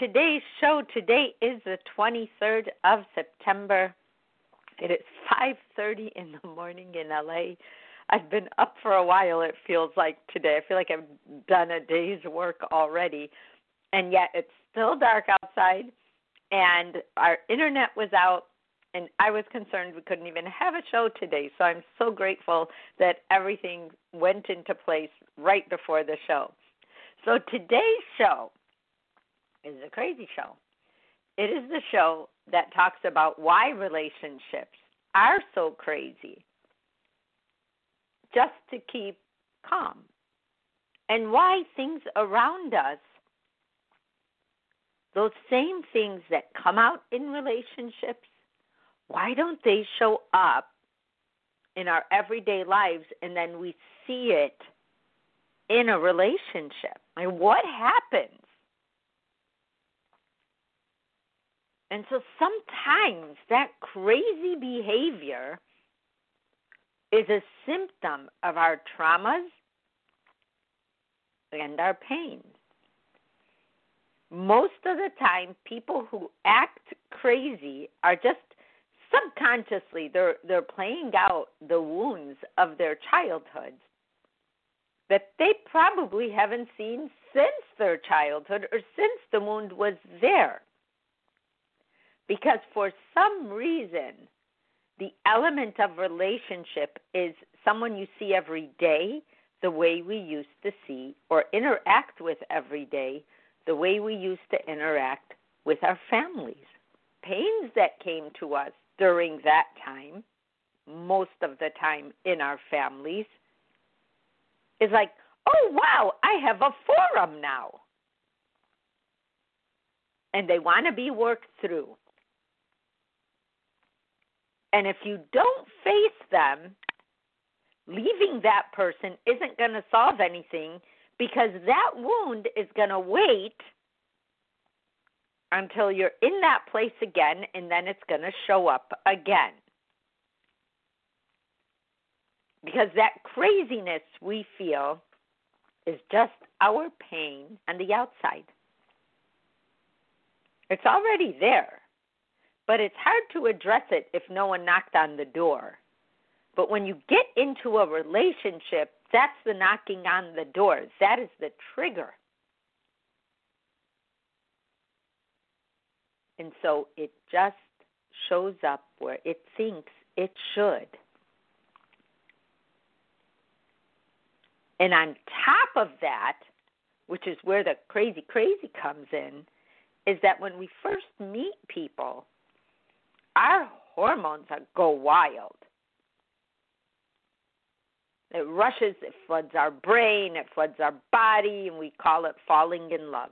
Today's show. Today is the 23rd of September. It is 5:30 in the morning in LA. I've been up for a while. It feels like today. I feel like I've done a day's work already, and yet it's still dark outside. And our internet was out, and I was concerned we couldn't even have a show today. So I'm so grateful that everything went into place right before the show. So today's show is a crazy show. It is the show that talks about why relationships are so crazy just to keep calm and why things around us, those same things that come out in relationships, why don't they show up in our everyday lives and then we see it in a relationship? Like, what happens? And so sometimes that crazy behavior is a symptom of our traumas and our pain. Most of the time, people who act crazy are just subconsciously they're they're playing out the wounds of their childhood that they probably haven't seen since their childhood or since the wound was there. Because for some reason, the element of relationship is someone you see every day the way we used to see or interact with every day the way we used to interact with our families. Pains that came to us during that time, most of the time in our families, is like, oh, wow, I have a forum now. And they want to be worked through. And if you don't face them, leaving that person isn't going to solve anything because that wound is going to wait until you're in that place again and then it's going to show up again because that craziness we feel is just our pain on the outside. It's already there, but it's hard to address it if no one knocked on the door. But when you get into a relationship, that's the knocking on the door. That is the trigger. And so it just shows up where it thinks it should. And on top of that, which is where the crazy, crazy comes in, is that when we first meet people, our hormones are, go wild. It rushes, it floods our brain, it floods our body, and we call it falling in love.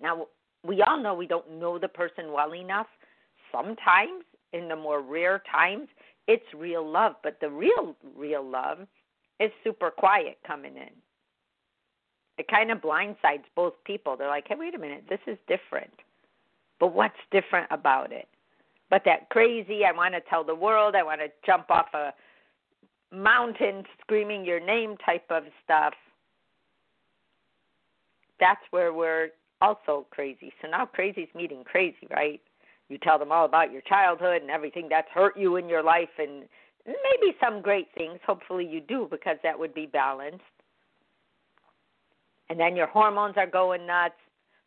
Now, we all know we don't know the person well enough. Sometimes, in the more rare times, it's real love, but the real, real love is super quiet coming in. It kind of blindsides both people. They're like, hey, wait a minute, this is different. But what's different about it? But that crazy, I want to tell the world, I want to jump off a mountain screaming your name type of stuff, that's where we're also crazy. So now crazy's meeting crazy, right? You tell them all about your childhood and everything that's hurt you in your life and maybe some great things. Hopefully, you do because that would be balanced. And then your hormones are going nuts.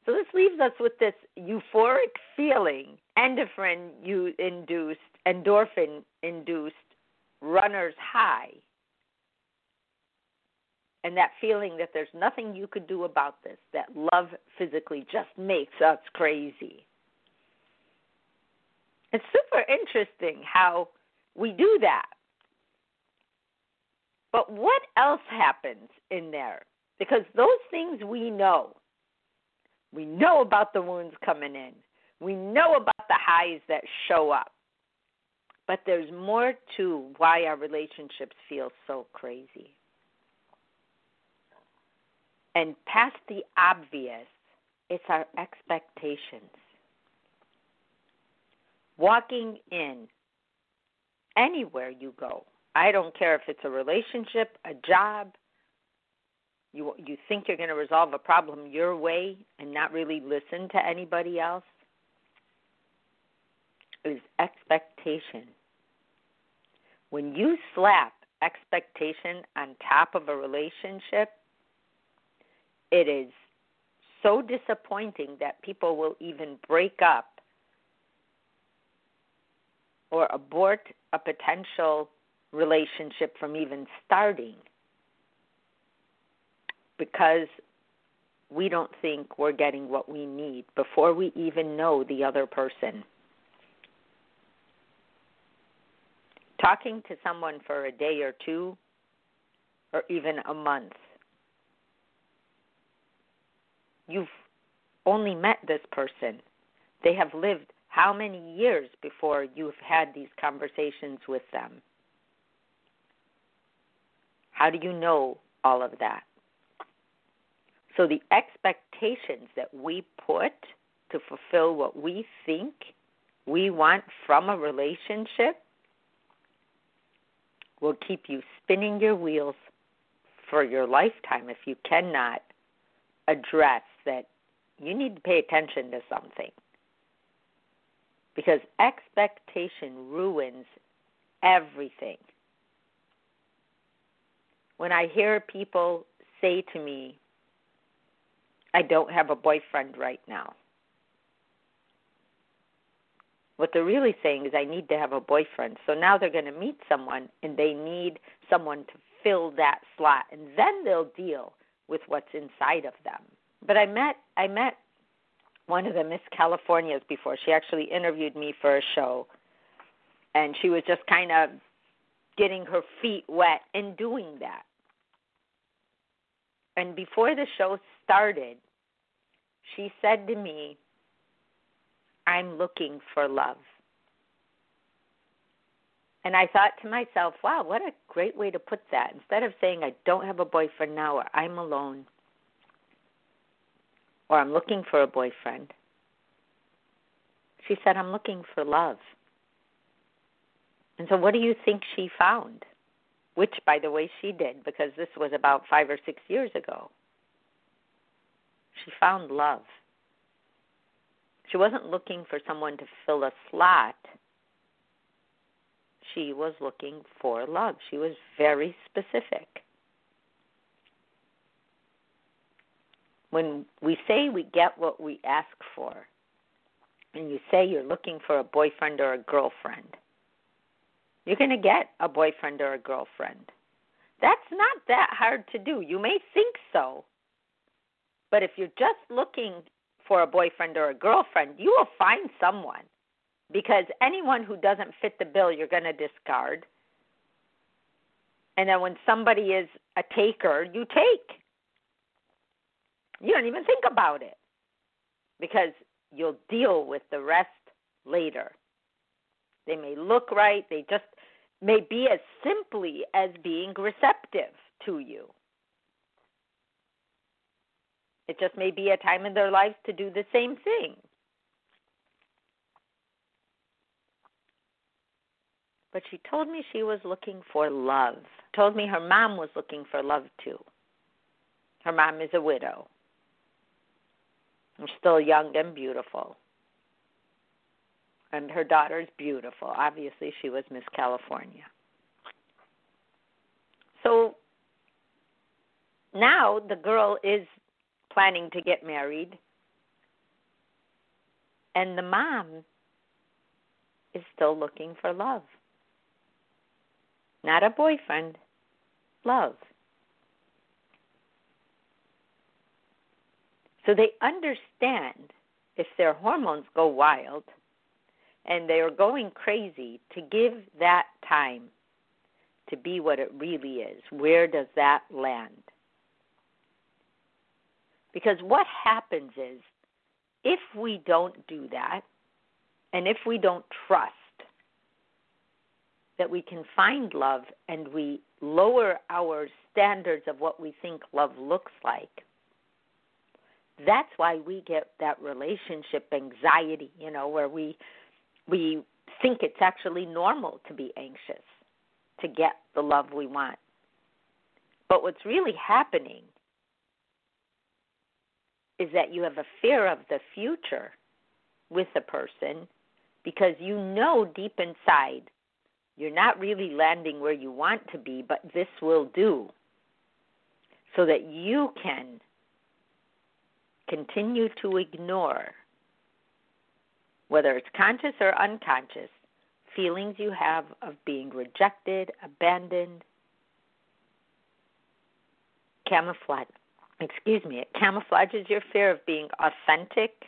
So this leaves us with this euphoric feeling, endorphin induced, endorphin induced runner's high. and that feeling that there's nothing you could do about this, that love physically just makes us crazy. It's super interesting how we do that. But what else happens in there? Because those things we know. We know about the wounds coming in. We know about the highs that show up. But there's more to why our relationships feel so crazy. And past the obvious, it's our expectations. Walking in anywhere you go, I don't care if it's a relationship, a job, you you think you're going to resolve a problem your way and not really listen to anybody else is expectation. When you slap expectation on top of a relationship, it is so disappointing that people will even break up or abort a potential relationship from even starting because we don't think we're getting what we need before we even know the other person. Talking to someone for a day or two, or even a month, You've only met this person. They have lived how many years before you've had these conversations with them? How do you know all of that? So, the expectations that we put to fulfill what we think we want from a relationship will keep you spinning your wheels for your lifetime if you cannot address that you need to pay attention to something. Because expectation ruins everything. When I hear people say to me, I don't have a boyfriend right now. What they're really saying is, I need to have a boyfriend. So now they're going to meet someone and they need someone to fill that slot. And then they'll deal with what's inside of them but I met I met one of the Miss Californias before. She actually interviewed me for a show, and she was just kind of getting her feet wet and doing that. And before the show started, she said to me, I'm looking for love. And I thought to myself, wow, what a great way to put that. Instead of saying, I don't have a boyfriend now or I'm alone, or I'm looking for a boyfriend. She said, I'm looking for love. And so, what do you think she found? Which, by the way, she did because this was about five or six years ago. She found love. She wasn't looking for someone to fill a slot. She was looking for love. She was very specific. when we say we get what we ask for, and you say you're looking for a boyfriend or a girlfriend, you're going to get a boyfriend or a girlfriend. That's not that hard to do. You may think so, but if you're just looking for a boyfriend or a girlfriend, you will find someone because anyone who doesn't fit the bill, you're going to discard. And then when somebody is a taker, you take. You don't even think about it because you'll deal with the rest later. They may look right, they just may be as simply as being receptive to you. It just may be a time in their lives to do the same thing. But she told me she was looking for love. Told me her mom was looking for love too. Her mom is a widow. I'm still young and beautiful. And her daughter's beautiful. Obviously, she was Miss California. So now the girl is planning to get married. And the mom is still looking for love. Not a boyfriend, love. So they understand if their hormones go wild and they are going crazy to give that time to be what it really is. Where does that land? Because what happens is if we don't do that, and if we don't trust that we can find love and we lower our standards of what we think love looks like, that's why we get that relationship anxiety, you know, where we we think it's actually normal to be anxious to get the love we want. But what's really happening is that you have a fear of the future with a person because you know deep inside you're not really landing where you want to be, but this will do so that you can continue to ignore, whether it's conscious or unconscious, feelings you have of being rejected, abandoned, camouflage. Excuse me, it camouflages your fear of being authentic,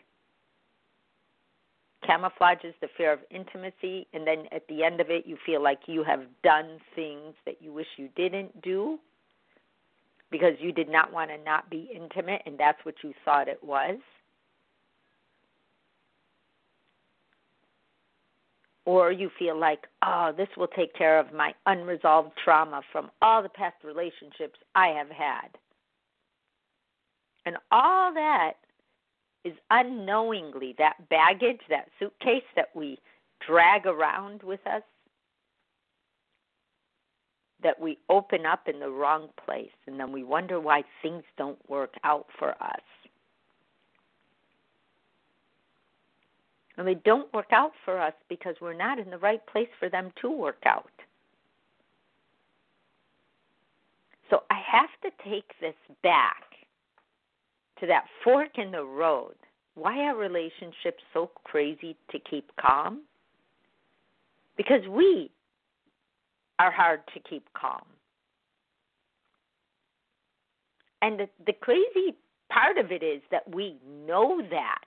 camouflages the fear of intimacy, and then at the end of it, you feel like you have done things that you wish you didn't do because you did not want to not be intimate and that's what you thought it was. Or you feel like, oh, this will take care of my unresolved trauma from all the past relationships I have had. And all that is unknowingly that baggage, that suitcase that we drag around with us that we open up in the wrong place and then we wonder why things don't work out for us. And they don't work out for us because we're not in the right place for them to work out. So I have to take this back to that fork in the road. Why are relationships so crazy to keep calm? Because we are hard to keep calm. And the, the crazy part of it is that we know that.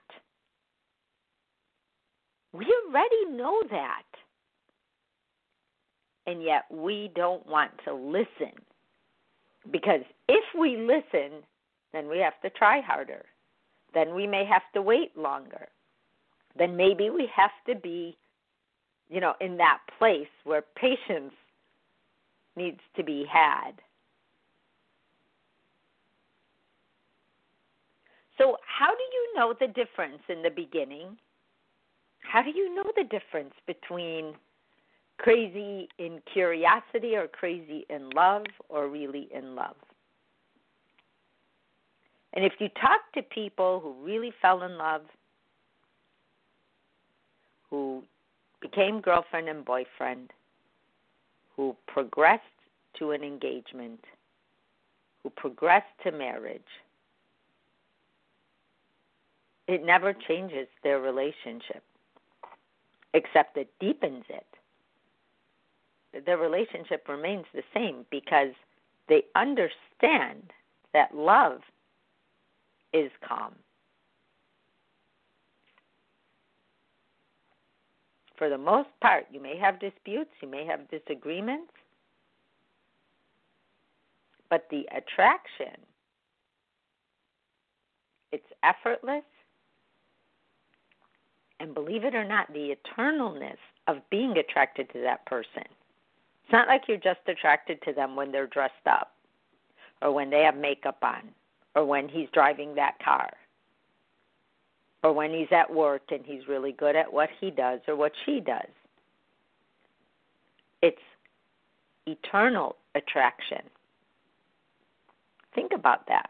We already know that. And yet we don't want to listen. Because if we listen, then we have to try harder. Then we may have to wait longer. Then maybe we have to be, you know, in that place where patience needs to be had. So, how do you know the difference in the beginning? How do you know the difference between crazy in curiosity or crazy in love or really in love? And if you talk to people who really fell in love, who became girlfriend and boyfriend, who progressed to an engagement, who progressed to marriage, it never changes their relationship, except it deepens it. Their relationship remains the same because they understand that love is calm. for the most part, you may have disputes, you may have disagreements, but the attraction, it's effortless. And believe it or not, the eternalness of being attracted to that person. It's not like you're just attracted to them when they're dressed up or when they have makeup on or when he's driving that car or when he's at work and he's really good at what he does or what she does. It's eternal attraction. Think about that.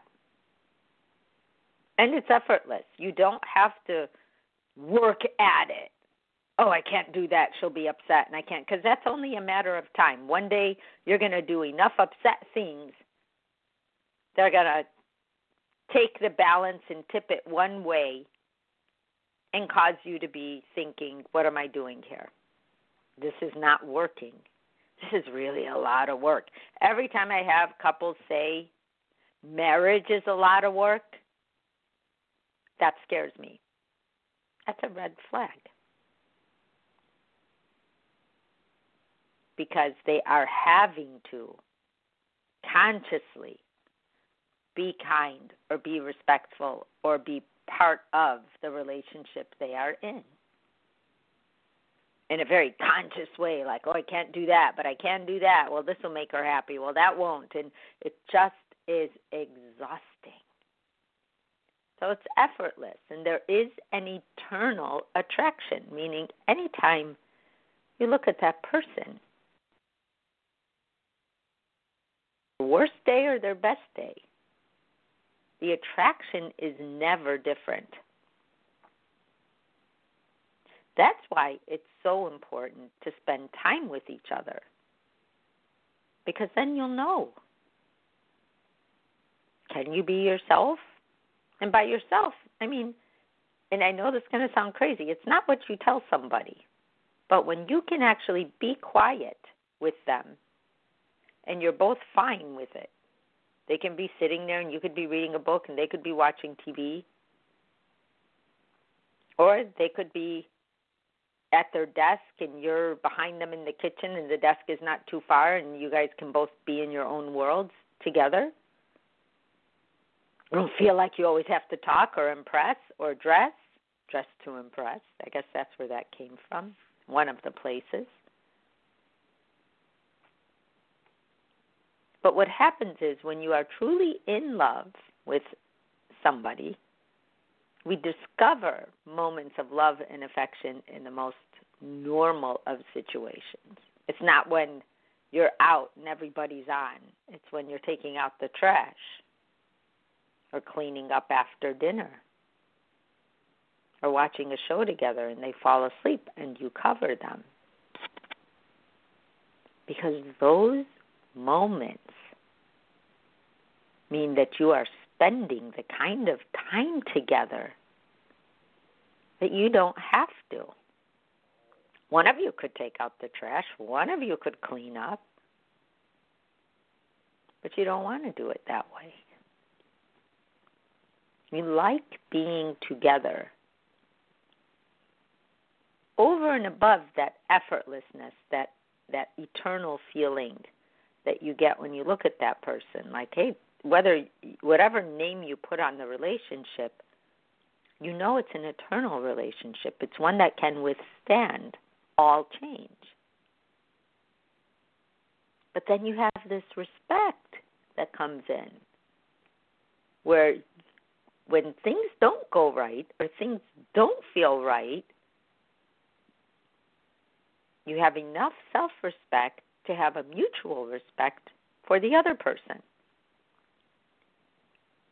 And it's effortless. You don't have to work at it. Oh, I can't do that. She'll be upset, and I can't. Because that's only a matter of time. One day you're going to do enough upset things. They're going to take the balance and tip it one way and cause you to be thinking, what am I doing here? This is not working. This is really a lot of work. Every time I have couples say marriage is a lot of work, that scares me. That's a red flag. Because they are having to consciously be kind or be respectful or be part of the relationship they are in. In a very conscious way, like, oh, I can't do that, but I can do that. Well, this will make her happy. Well, that won't. And it just is exhausting. So it's effortless, and there is an eternal attraction, meaning anytime you look at that person, worst day or their best day, the attraction is never different. That's why it's so important to spend time with each other. Because then you'll know. Can you be yourself? And by yourself, I mean, and I know this is going to sound crazy, it's not what you tell somebody. But when you can actually be quiet with them and you're both fine with it, they can be sitting there and you could be reading a book and they could be watching TV. Or they could be at their desk and you're behind them in the kitchen and the desk is not too far and you guys can both be in your own worlds together. You don't feel like you always have to talk or impress or dress. Dress to impress. I guess that's where that came from. One of the places. But what happens is when you are truly in love with somebody, we discover moments of love and affection in the most normal of situations. It's not when you're out and everybody's on, it's when you're taking out the trash or cleaning up after dinner or watching a show together and they fall asleep and you cover them. Because those moments mean that you are spending the kind of time together that you don't have to. One of you could take out the trash, one of you could clean up, but you don't want to do it that way. You like being together over and above that effortlessness, that that eternal feeling that you get when you look at that person. Like, hey, whether whatever name you put on the relationship, you know it's an eternal relationship. It's one that can withstand all change. But then you have this respect that comes in where when things don't go right or things don't feel right, you have enough self respect to have a mutual respect for the other person.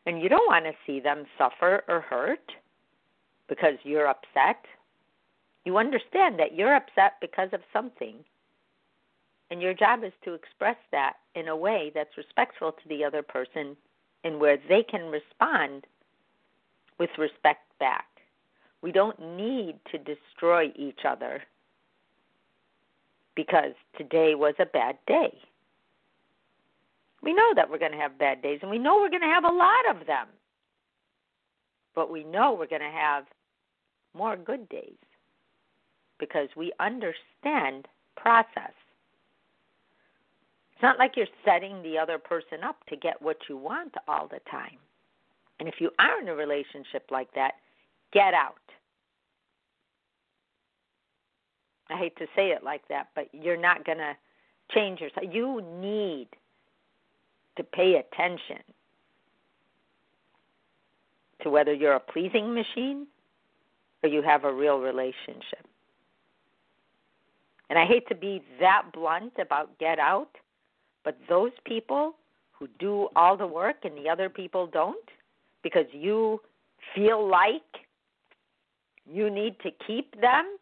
And you don't want to see them suffer or hurt because you're upset. You understand that you're upset because of something. And your job is to express that in a way that's respectful to the other person and where they can respond with respect back. We don't need to destroy each other because today was a bad day. We know that we're going to have bad days, and we know we're going to have a lot of them. But we know we're going to have more good days because we understand process. It's not like you're setting the other person up to get what you want all the time. And if you are in a relationship like that, get out. I hate to say it like that, but you're not going to change yourself. You need to pay attention to whether you're a pleasing machine or you have a real relationship. And I hate to be that blunt about get out, but those people who do all the work and the other people don't because you feel like you need to keep them,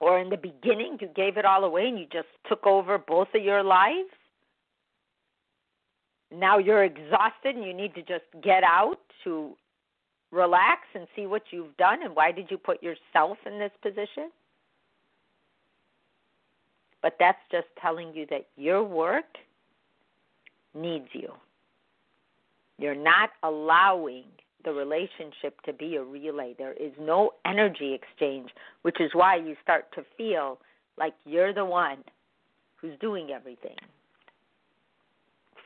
or in the beginning you gave it all away and you just took over both of your lives, now you're exhausted and you need to just get out to relax and see what you've done and why did you put yourself in this position? But that's just telling you that your work needs you. You're not allowing the relationship to be a relay. There is no energy exchange, which is why you start to feel like you're the one who's doing everything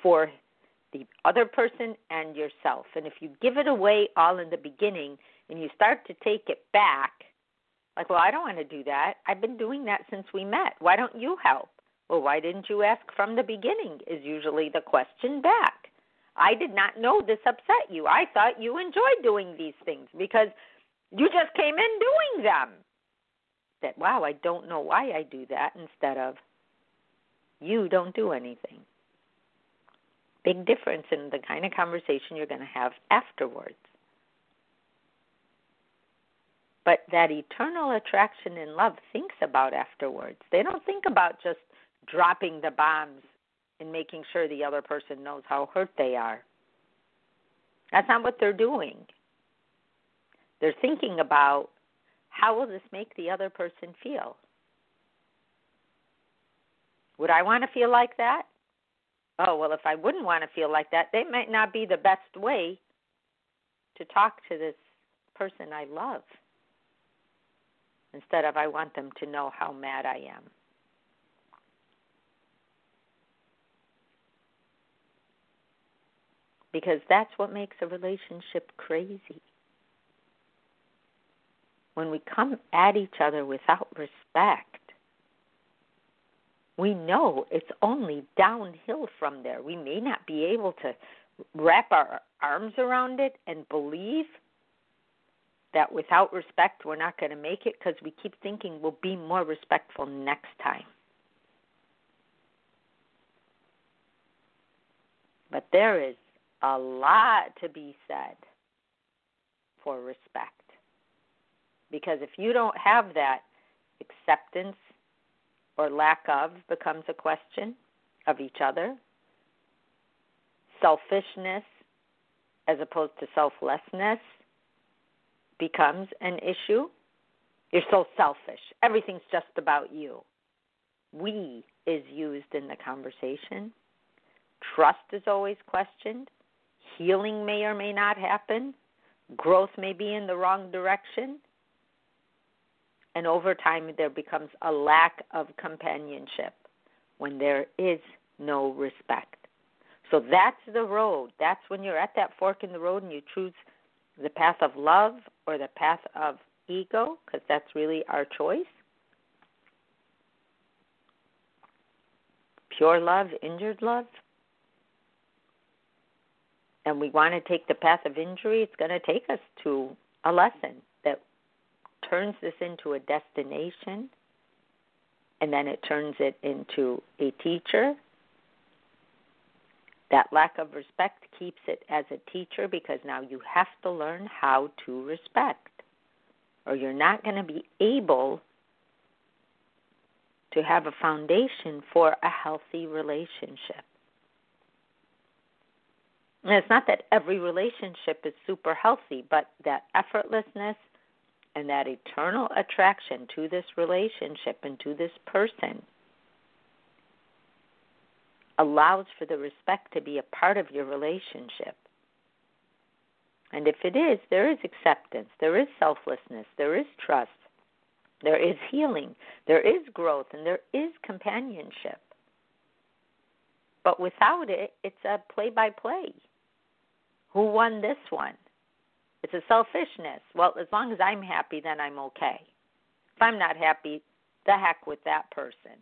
for the other person and yourself. And if you give it away all in the beginning and you start to take it back, like, well, I don't want to do that. I've been doing that since we met. Why don't you help? Well, why didn't you ask from the beginning? Is usually the question back. I did not know this upset you. I thought you enjoyed doing these things because you just came in doing them. That, wow, I don't know why I do that instead of you don't do anything. Big difference in the kind of conversation you're going to have afterwards. But that eternal attraction in love thinks about afterwards. They don't think about just dropping the bombs and making sure the other person knows how hurt they are. That's not what they're doing. They're thinking about how will this make the other person feel? Would I want to feel like that? Oh, well, if I wouldn't want to feel like that, they might not be the best way to talk to this person I love. Instead of, I want them to know how mad I am. Because that's what makes a relationship crazy. When we come at each other without respect, we know it's only downhill from there. We may not be able to wrap our arms around it and believe that without respect we're not going to make it because we keep thinking we'll be more respectful next time. But there is a lot to be said for respect. Because if you don't have that, acceptance or lack of becomes a question of each other. Selfishness as opposed to selflessness becomes an issue. You're so selfish. Everything's just about you. We is used in the conversation. Trust is always questioned. Healing may or may not happen. Growth may be in the wrong direction and over time there becomes a lack of companionship when there is no respect. So that's the road. That's when you're at that fork in the road and you choose the path of love or the path of ego, because that's really our choice. Pure love, injured love. And we want to take the path of injury, it's going to take us to a lesson that turns this into a destination and then it turns it into a teacher. That lack of respect keeps it as a teacher because now you have to learn how to respect, or you're not going to be able to have a foundation for a healthy relationship. And it's not that every relationship is super healthy, but that effortlessness and that eternal attraction to this relationship and to this person allows for the respect to be a part of your relationship. And if it is, there is acceptance, there is selflessness, there is trust, there is healing, there is growth, and there is companionship. But without it, it's a play by play. Who won this one? It's a selfishness. Well, as long as I'm happy, then I'm okay. If I'm not happy, the heck with that person.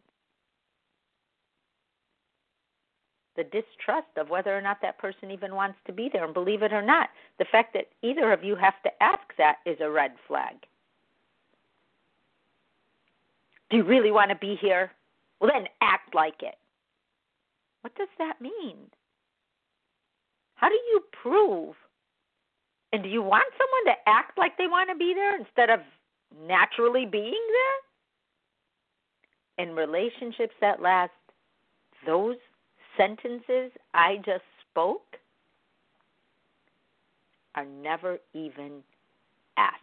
The distrust of whether or not that person even wants to be there, and believe it or not, the fact that either of you have to ask that is a red flag. Do you really want to be here? Well, then act like it. What does that mean? How do you prove and do you want someone to act like they want to be there instead of naturally being there? In relationships that last, those sentences I just spoke are never even asked.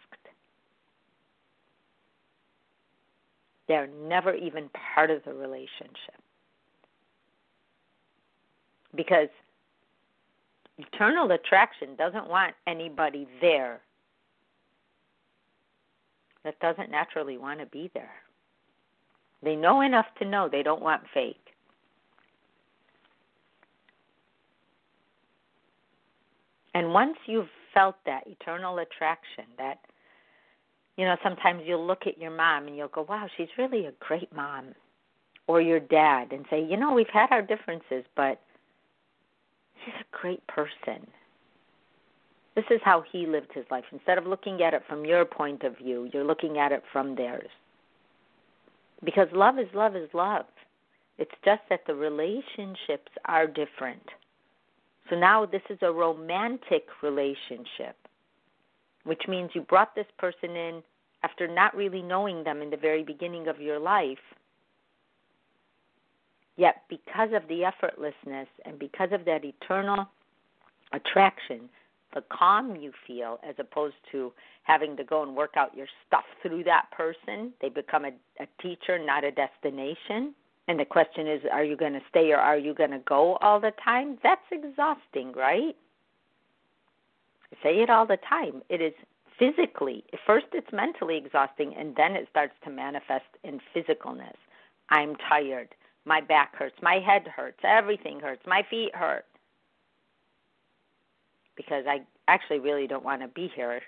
They're never even part of the relationship. Because Eternal attraction doesn't want anybody there that doesn't naturally want to be there. They know enough to know they don't want fake. And once you've felt that eternal attraction, that, you know, sometimes you'll look at your mom and you'll go, wow, she's really a great mom. Or your dad and say, you know, we've had our differences, but she's a great person. This is how he lived his life. Instead of looking at it from your point of view, you're looking at it from theirs. Because love is love is love. It's just that the relationships are different. So now this is a romantic relationship, which means you brought this person in after not really knowing them in the very beginning of your life. Yet, because of the effortlessness and because of that eternal attraction, the calm you feel as opposed to having to go and work out your stuff through that person, they become a, a teacher, not a destination and the question is, are you going to stay or are you going to go all the time? That's exhausting, right? I say it all the time. It is physically, first it's mentally exhausting, and then it starts to manifest in physicalness. I'm tired. My back hurts. My head hurts. Everything hurts. My feet hurt. Because I actually really don't want to be here,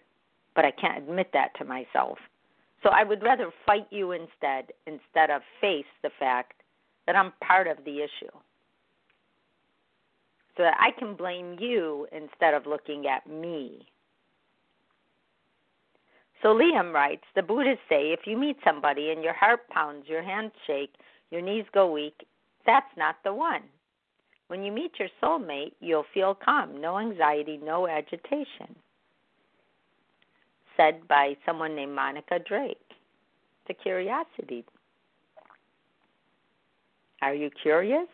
but I can't admit that to myself. So I would rather fight you instead, instead of face the fact that I'm part of the issue. So that I can blame you instead of looking at me. So Liam writes The Buddhists say if you meet somebody and your heart pounds, your hands shake, your knees go weak, that's not the one. When you meet your soulmate, you'll feel calm, no anxiety, no agitation. Said by someone named Monica Drake. A curiosity are you curious?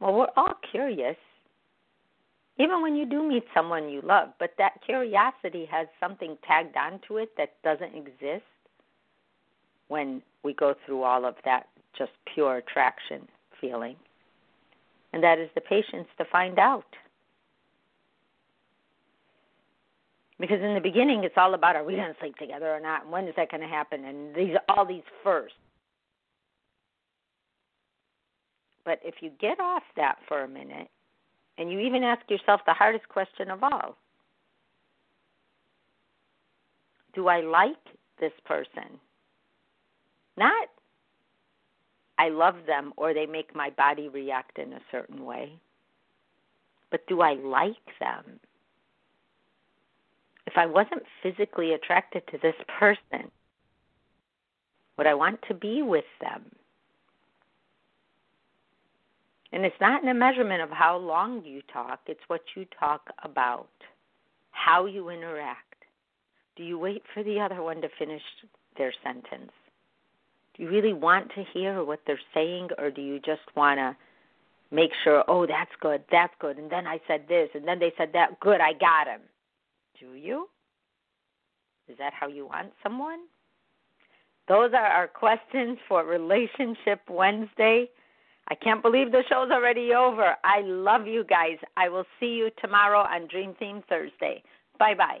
Well, we're all curious, even when you do meet someone you love, but that curiosity has something tagged onto it that doesn't exist when we go through all of that just pure attraction feeling. And that is the patience to find out. Because in the beginning, it's all about are we going to sleep together or not? And when is that going to happen? And these all these first. But if you get off that for a minute and you even ask yourself the hardest question of all Do I like this person? Not I love them or they make my body react in a certain way. But do I like them? If I wasn't physically attracted to this person, would I want to be with them? And it's not in a measurement of how long you talk, it's what you talk about, how you interact. Do you wait for the other one to finish their sentence? Do you really want to hear what they're saying, or do you just want to make sure, oh, that's good, that's good, and then I said this, and then they said that, good, I got him? Do you? Is that how you want someone? Those are our questions for Relationship Wednesday. I can't believe the show's already over. I love you guys. I will see you tomorrow on Dream Theme Thursday. Bye bye.